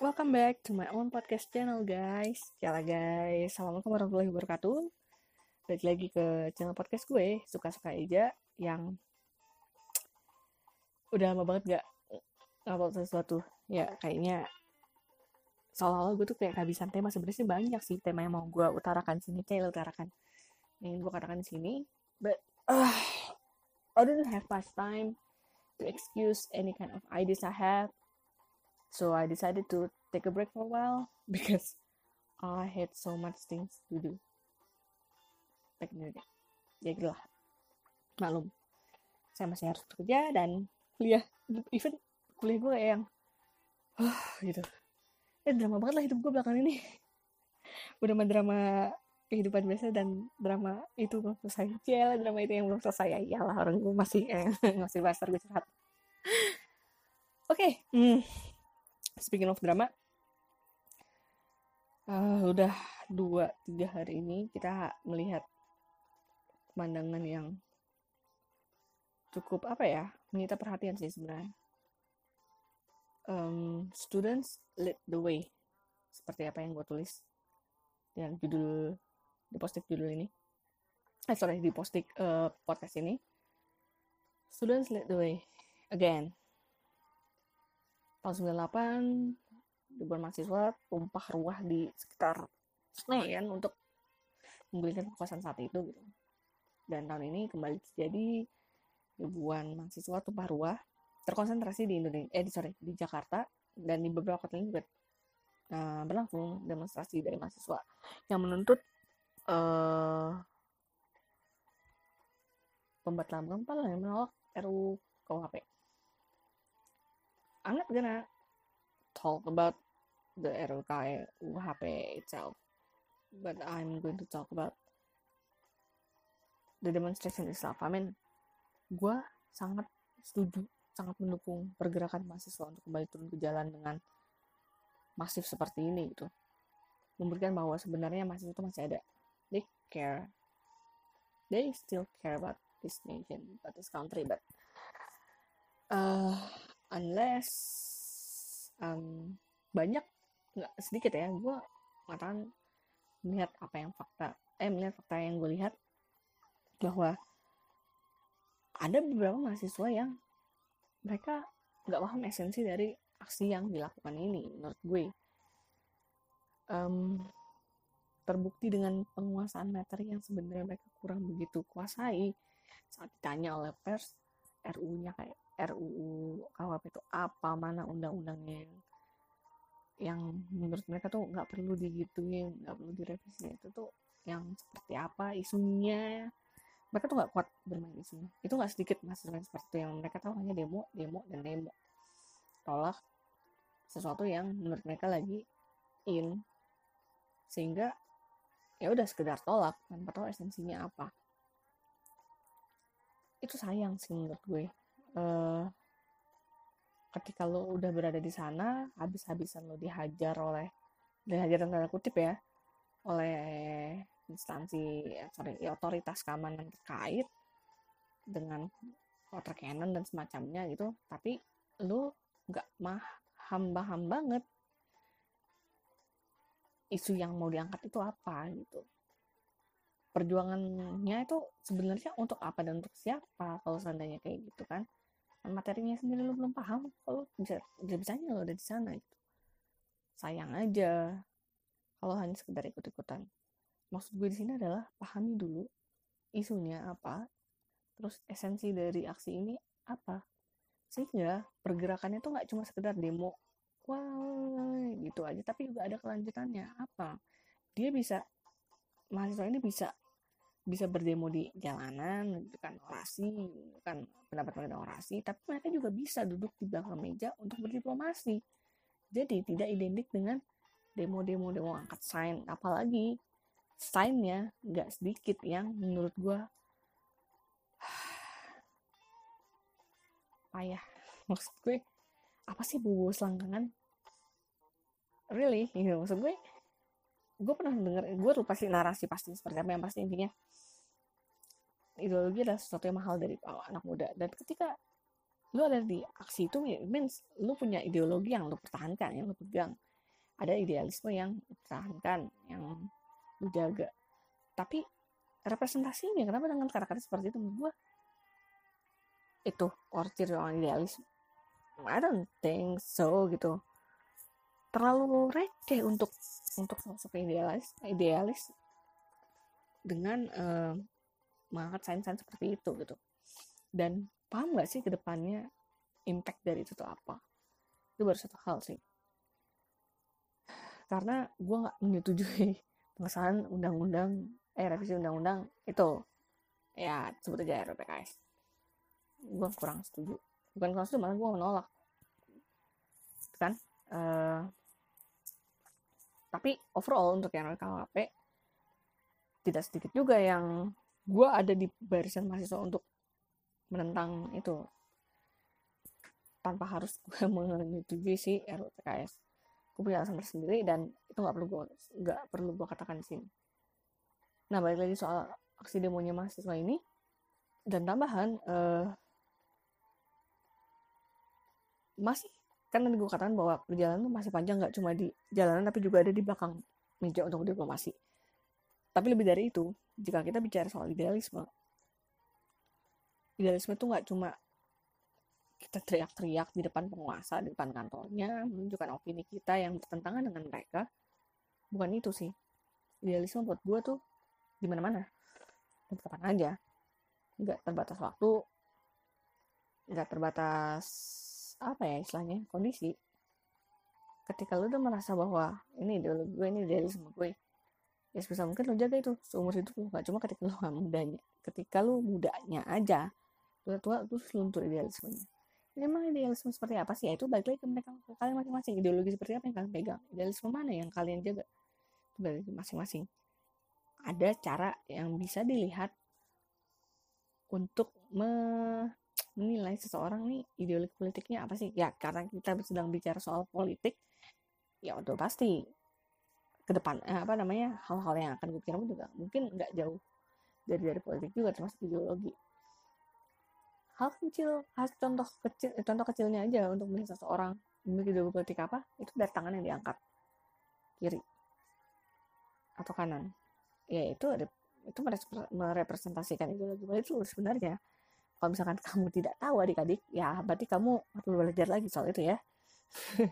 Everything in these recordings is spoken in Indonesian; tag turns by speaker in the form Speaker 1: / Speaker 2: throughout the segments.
Speaker 1: Welcome back to my own podcast channel guys. Yala guys, Assalamualaikum warahmatullahi wabarakatuh. Balik lagi ke channel podcast gue Suka-suka aja Yang Udah lama banget gak Ngupload sesuatu. Ya kayaknya Seolah-olah gue tuh kayak kehabisan tema. Sebenarnya banyak sih tema yang mau gue utarakan sini Kayak utarakan. Yang gue katakan sini But uh, I don't have much time To excuse any kind of ideas I have So I decided to take a break for a while because I had so much things to do. Back in the day. Ya gitu lah. Maklum. Saya masih harus bekerja dan kuliah. Even kuliah gue kayak yang gitu. Eh drama banget lah hidup gue belakang ini. Udah mah drama kehidupan biasa dan drama itu belum selesai. Ya drama itu yang belum selesai. Ya iyalah orang gue masih eh, masih basar gue curhat. Oke, okay. hmm speaking of drama uh, udah dua tiga hari ini kita melihat pemandangan yang cukup apa ya menyita perhatian sih sebenarnya. Um, students lead the way. Seperti apa yang gue tulis yang judul di posting judul ini. Eh sorry di posting uh, podcast ini. Students lead the way. Again tahun 98 ribuan mahasiswa tumpah ruah di sekitar Senayan untuk memberikan kekuasaan saat itu gitu. Dan tahun ini kembali terjadi ribuan mahasiswa tumpah ruah terkonsentrasi di Indonesia eh sorry di Jakarta dan di beberapa kota lain juga uh, berlangsung demonstrasi dari mahasiswa yang menuntut uh, pembatalan gempa yang menolak RUU KUHP I'm not gonna talk about the RUK UHP itself, but I'm going to talk about the demonstration itself. I mean, gue sangat setuju, sangat mendukung pergerakan mahasiswa untuk kembali turun ke jalan dengan masif seperti ini gitu. Memberikan bahwa sebenarnya mahasiswa itu masih ada. They care. They still care about this nation, about this country, but uh, unless um, banyak nggak sedikit ya gue mengatakan melihat apa yang fakta eh melihat fakta yang gue lihat bahwa ada beberapa mahasiswa yang mereka nggak paham esensi dari aksi yang dilakukan ini menurut gue. Um, terbukti dengan penguasaan materi yang sebenarnya mereka kurang begitu kuasai. Saat ditanya oleh pers RU-nya kayak RUU KUHP itu apa mana undang-undangnya yang menurut mereka tuh nggak perlu digituin nggak perlu direvisi itu tuh yang seperti apa isunya. Mereka tuh nggak kuat bermain isunya itu nggak sedikit mahasiswa yang seperti yang mereka tahu hanya demo demo dan demo. Tolak sesuatu yang menurut mereka lagi in sehingga ya udah sekedar tolak tanpa tahu esensinya apa. Itu sayang sih menurut gue uh, ketika lo udah berada di sana habis-habisan lo dihajar oleh dihajar tanda kutip ya oleh instansi sorry otoritas keamanan terkait dengan water cannon dan semacamnya gitu. Tapi lo nggak mah hamba-ham banget isu yang mau diangkat itu apa gitu. Perjuangannya itu sebenarnya untuk apa dan untuk siapa kalau seandainya kayak gitu kan materinya sendiri lo belum paham kalau bisa bisa bisanya lo ada di sana gitu. Sayang aja kalau hanya sekedar ikut-ikutan. Maksud gue di sini adalah pahami dulu isunya apa terus esensi dari aksi ini apa. Sehingga pergerakannya tuh nggak cuma sekedar demo wah gitu aja tapi juga ada kelanjutannya. Apa? Dia bisa mahasiswa ini bisa bisa berdemo di jalanan gitu kan orasi gitu kan pendapat mereka orasi tapi mereka juga bisa duduk di belakang meja untuk berdiplomasi. Jadi tidak identik dengan demo-demo demo angkat sign. Apalagi signnya nggak sedikit yang menurut gue payah. Maksud gue apa sih bubu selangkangan? Really? Gitu maksud gue gue pernah denger gue lupa sih narasi pasti seperti apa yang pasti intinya ideologi adalah sesuatu yang mahal dari anak muda. Dan ketika lu ada di aksi itu it means lu punya ideologi yang lu pertahankan yang lu pegang. Ada idealisme yang dipertahankan yang dijaga tapi representasinya kenapa dengan kata-kata seperti itu? Gue itu ortir orang idealis I don't think so gitu terlalu receh untuk untuk sosok idealis idealis dengan uh, mengangkat sains-sains seperti itu gitu. Dan paham gak sih ke depannya impact dari itu tuh apa? Itu baru satu hal sih. Karena gue nggak menyetujui pengesahan undang-undang eh revisi undang-undang itu. Ya sebut aja RPKS gue kurang setuju. Bukan kurang setuju malah gue menolak. Kan? Uh, tapi overall untuk yang RKHP tidak sedikit juga yang gue ada di barisan mahasiswa untuk menentang itu. Tanpa harus gue menyetujui si RUTKS gue punya alasan tersendiri dan itu nggak perlu gue nggak perlu gue katakan di sini. Nah balik lagi soal aksi demonya mahasiswa ini. Dan tambahan uh, masih kan tadi gue katakan bahwa perjalanan tuh masih panjang nggak cuma di jalanan tapi juga ada di belakang meja untuk diplomasi tapi lebih dari itu jika kita bicara soal idealisme idealisme itu nggak cuma kita teriak-teriak di depan penguasa, di depan kantornya, menunjukkan opini kita yang bertentangan dengan mereka. Bukan itu sih. Idealisme buat gue tuh di mana-mana. Dan kapan aja. Nggak terbatas waktu, nggak terbatas apa ya istilahnya, kondisi. Ketika lu udah merasa bahwa ini ideologi gue, ini idealisme gue, ya. Sebisa mungkin lo jaga itu seumur hidup lo gak cuma ketika lo gak mudanya ketika lo mudanya aja tua tua terus luntur idealismenya. Memang idealisme seperti apa sih? Ya itu balik lagi ke mereka ke kalian masing-masing. Ideologi seperti apa yang kalian pegang? Idealisme mana yang kalian jaga? Itu balik masing-masing. Ada cara yang bisa dilihat untuk me menilai seseorang nih ideologi politiknya apa sih? Ya karena kita sedang bicara soal politik ya udah pasti ke depan eh, apa namanya hal-hal yang akan gue juga mungkin nggak jauh dari dari politik juga termasuk ideologi. Hal kecil hal contoh kecil eh, contoh kecilnya aja untuk melihat seseorang memiliki ideologi politik apa itu dari tangan yang diangkat. Kiri. Atau kanan. Ya itu ada itu merepresentasikan ideologi politik sebenarnya kalau misalkan kamu tidak tahu adik-adik ya berarti kamu perlu belajar lagi soal itu ya.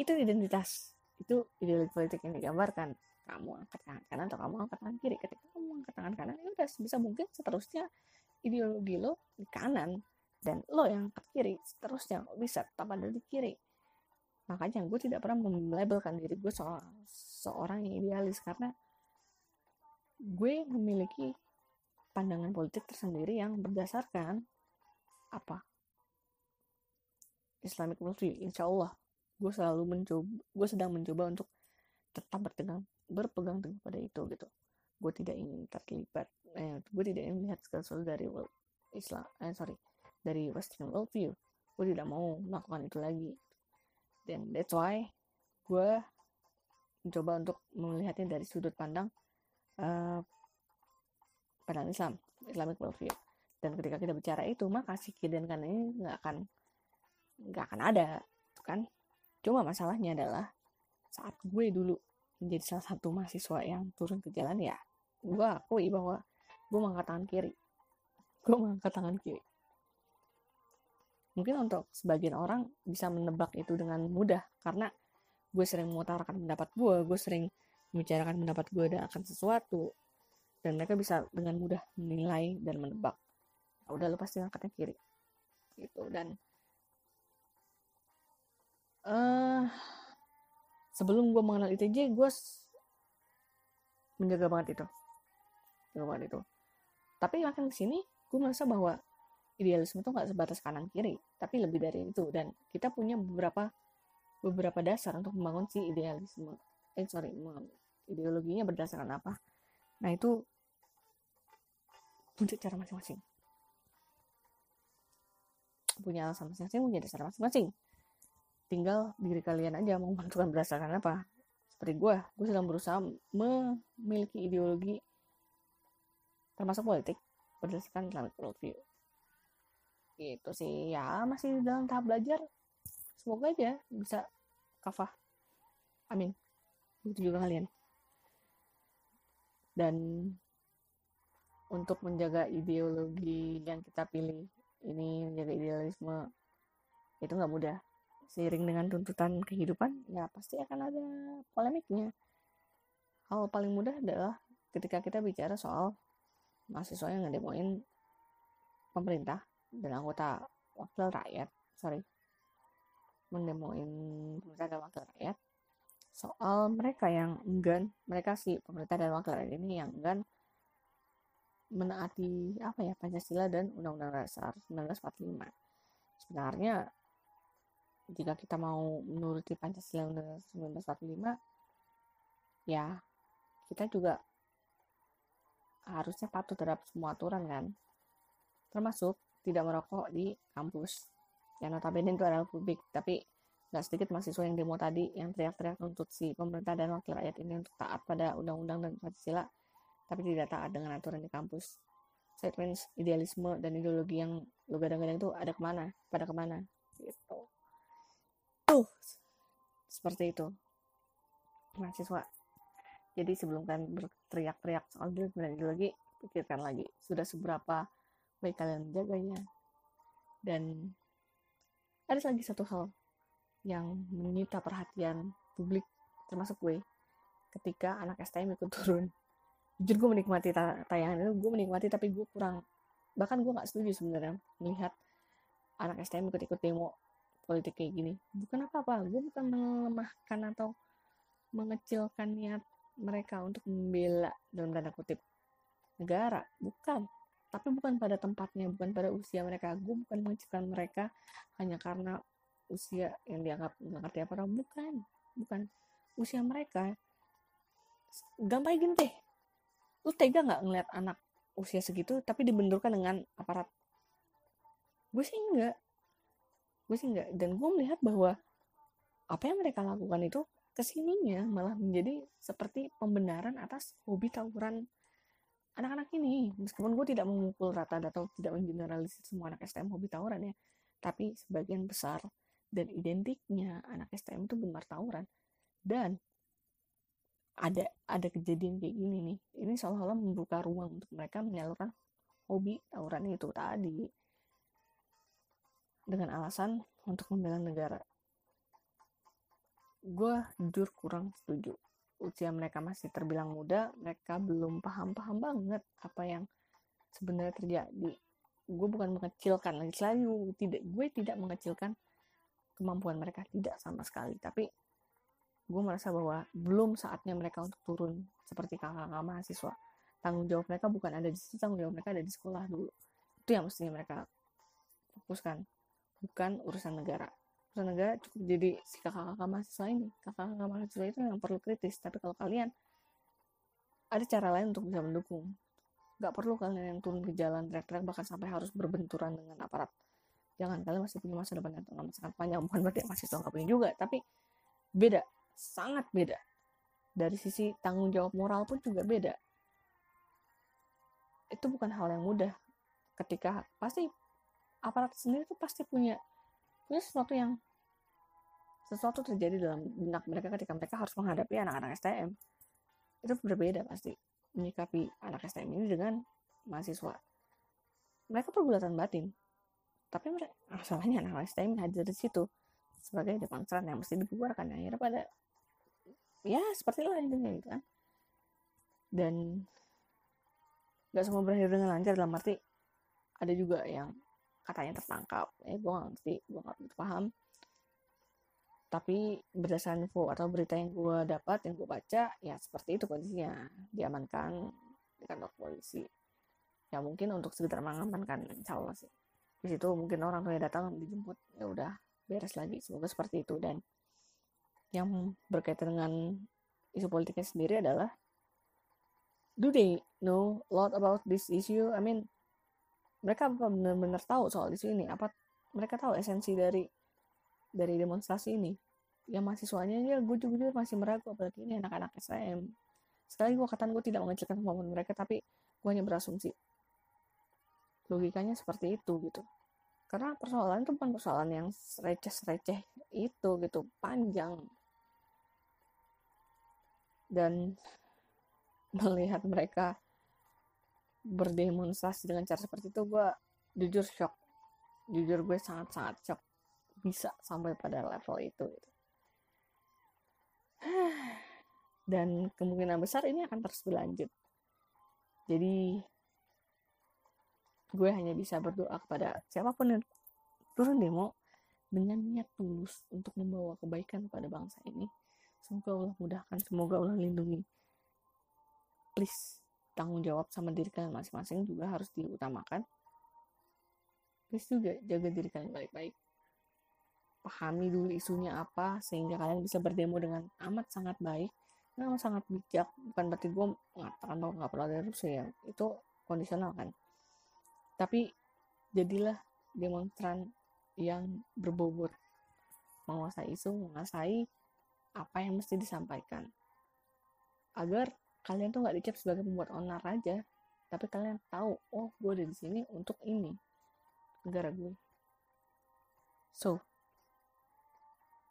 Speaker 1: Itu identitas itu ideologi politik yang digambarkan. Kamu angkat tangan kanan atau kamu angkat tangan kiri. Ketika kamu angkat tangan kanan ya udah bisa mungkin seterusnya ideologi lo di kanan dan lo yang ke kiri seterusnya lo bisa tetap ada di kiri. Makanya gue tidak pernah melabelkan diri gue soal seorang yang idealis karena gue memiliki pandangan politik tersendiri yang berdasarkan apa? Islamic worldview insya Allah. Gue selalu mencoba gue sedang mencoba untuk tetap berpegang berpegang teguh pada itu gitu. Gue tidak ingin terlibat eh, gue tidak ingin melihat sesuatu dari world Islam eh sorry dari Western worldview. Gue tidak mau melakukan itu lagi. Dan that's why gue mencoba untuk melihatnya dari sudut pandang uh, pandang Islam Islamic worldview. Dan ketika kita bicara itu maka si kiri dan kanan ini nggak akan nggak akan ada kan? Cuma masalahnya adalah saat gue dulu menjadi salah satu mahasiswa yang turun ke jalan ya gue akui bahwa gue mengangkat tangan kiri. Gue mengangkat tangan kiri. Mungkin untuk sebagian orang bisa menebak itu dengan mudah karena gue sering mengutarakan pendapat gue gue sering membicarakan pendapat gue dan akan sesuatu dan mereka bisa dengan mudah menilai dan menebak. Nah, udah lo pasti angkatnya kiri. Gitu dan uh, sebelum gue mengenal ITJ gue menjaga banget itu. Jawaban itu. Tapi makin ke sini gue merasa bahwa idealisme itu nggak sebatas kanan kiri tapi lebih dari itu. Dan kita punya beberapa beberapa dasar untuk membangun si idealisme. Eh sorry ideologinya berdasarkan apa? Nah itu punya cara masing-masing. Punya alasan masing-masing punya dasar masing-masing. Tinggal diri kalian aja mau menentukan berdasarkan apa. Seperti gue gue sedang berusaha memiliki ideologi termasuk politik berdasarkan Islamic worldview. Itu sih. Ya masih dalam tahap belajar. Semoga aja bisa kafah. Amin. Itu juga kalian. Dan untuk menjaga ideologi yang kita pilih. Ini menjaga idealisme itu nggak mudah. Seiring dengan tuntutan kehidupan ya pasti akan ada polemiknya. Hal paling mudah adalah ketika kita bicara soal mahasiswa yang ngedemoin pemerintah dan anggota wakil rakyat sorry mendemoin pemerintah dan wakil rakyat soal mereka yang enggan mereka sih pemerintah dan wakil rakyat ini yang enggan menaati apa ya Pancasila dan Undang-Undang Dasar 1945 sebenarnya jika kita mau menuruti Pancasila Undang 1945 ya kita juga harusnya patuh terhadap semua aturan kan? Termasuk tidak merokok di kampus yang notabene itu adalah publik. Tapi nggak sedikit mahasiswa yang demo tadi yang teriak-teriak nuntut si pemerintah dan wakil rakyat ini untuk taat pada undang-undang dan Pancasila tapi tidak taat dengan aturan di kampus. Saya idealisme dan ideologi yang lu gadang-gadang itu ada ke mana? Pada ke mana? Gitu. Tuh seperti itu. Mahasiswa. Jadi sebelum kalian berteriak-teriak soal ideologi pikirkan lagi sudah seberapa baik kalian menjaganya. Dan ada lagi satu hal yang menyita perhatian publik termasuk gue. Ketika anak STM ikut turun jujur gue menikmati tayangan itu gue menikmati tapi gue kurang bahkan gue nggak setuju sebenarnya melihat anak STM ikut-ikut demo politik kayak gini. Bukan apa-apa gue bukan melemahkan atau mengecilkan niat mereka untuk membela dalam tanda kutip negara. Bukan. Tapi bukan pada tempatnya bukan pada usia mereka. Gue bukan mengecilkan mereka hanya karena usia yang dianggap nggak ngerti apa bukan. Bukan. Usia mereka. Gampang gini deh lu tega nggak ngeliat anak usia segitu tapi dibenturkan dengan aparat? Gue sih enggak gue sih enggak dan gue melihat bahwa apa yang mereka lakukan itu ke sininya malah menjadi seperti pembenaran atas hobi tawuran anak-anak ini. Meskipun gue tidak memukul rata atau tidak mengeneralisir semua anak STM hobi tawuran ya tapi sebagian besar dan identiknya anak STM itu gemar tawuran. Dan ada ada kejadian kayak gini nih ini seolah-olah membuka ruang untuk mereka menyalurkan hobi tawuran itu tadi dengan alasan untuk membela negara. Gue jujur kurang setuju. Usia mereka masih terbilang muda, mereka belum paham-paham banget apa yang sebenarnya terjadi. Gue bukan mengecilkan lagi selalu tidak gue tidak mengecilkan kemampuan mereka tidak sama sekali, tapi gue merasa bahwa belum saatnya mereka untuk turun seperti kakak-kakak mahasiswa. Tanggung jawab mereka bukan ada di situ, tanggung jawab mereka ada di sekolah dulu. Itu yang mestinya mereka fokuskan bukan urusan negara. Urusan negara cukup jadi si kakak-kakak mahasiswa ini. Kakak-kakak mahasiswa itu yang perlu kritis tapi kalau kalian ada cara lain untuk bisa mendukung. Nggak perlu kalian yang turun ke jalan teriak-teriak bahkan sampai harus berbenturan dengan aparat. Jangan kalian masih punya masa depan yang sangat panjang bukan berarti mahasiswa nggak punya juga tapi beda sangat beda. Dari sisi tanggung jawab moral pun juga beda. Itu bukan hal yang mudah. Ketika pasti aparat sendiri tuh pasti punya punya sesuatu yang sesuatu terjadi dalam benak mereka ketika mereka harus menghadapi anak-anak STM itu berbeda pasti menyikapi anak STM ini dengan mahasiswa. Mereka pergulatan batin tapi masalahnya anak, -anak STM hadir di situ sebagai demonstran yang mesti dibubarkan akhirnya pada ya seperti itu intinya gitu kan. Dan gak semua berakhir dengan lancar dalam arti ada juga yang katanya tertangkap. Eh gue gak ngerti gue gak begitu paham. Tapi berdasarkan info atau berita yang gue dapat yang gue baca ya seperti itu kondisinya. Diamankan di kantor polisi. Ya mungkin untuk sekitar mengamankan insya Allah sih. Di situ mungkin orang tua datang dijemput. Ya udah beres lagi. Semoga seperti itu. Dan yang berkaitan dengan isu politiknya sendiri adalah do they know a lot about this issue? I mean mereka apa benar-benar tahu soal isu ini? Apa mereka tahu esensi dari dari demonstrasi ini? Yang mahasiswanya ya gue jujur masih meragu apalagi ini anak-anak SM sekali gue katakan gue tidak mengecilkan kemampuan mereka tapi gue hanya berasumsi. Logikanya seperti itu gitu. Karena persoalan itu bukan persoalan yang receh-receh itu gitu. Panjang dan melihat mereka berdemonstrasi dengan cara seperti itu gue jujur shock. Jujur gue sangat-sangat shock bisa sampai pada level itu gitu. dan kemungkinan besar ini akan terus berlanjut. Jadi gue hanya bisa berdoa kepada siapa pun yang turun demo dengan niat tulus untuk membawa kebaikan pada bangsa ini semoga Allah mudahkan semoga Allah lindungi. Please tanggung jawab sama diri kalian masing-masing juga harus diutamakan. Please juga jaga diri kalian baik-baik. Pahami dulu isunya apa sehingga kalian bisa berdemo dengan amat sangat baik. Nah, sangat bijak bukan berarti gue mengatakan bahwa nggak perlu ada erupsi ya itu kondisional kan. Tapi jadilah demonstran yang berbobot. Menguasai isu menguasai apa yang mesti disampaikan. Agar kalian tuh nggak dicap sebagai pembuat onar aja tapi kalian tahu oh gue ada di sini untuk ini negara gue. So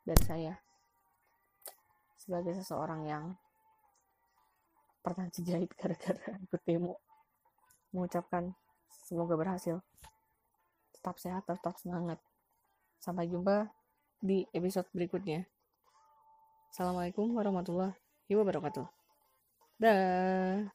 Speaker 1: dari saya sebagai seseorang yang pernah dijahit gara-gara ikut demo mengucapkan semoga berhasil. Tetap sehat tetap semangat. Sampai jumpa di episode berikutnya Assalamualaikum warahmatullahi wabarakatuh. Dah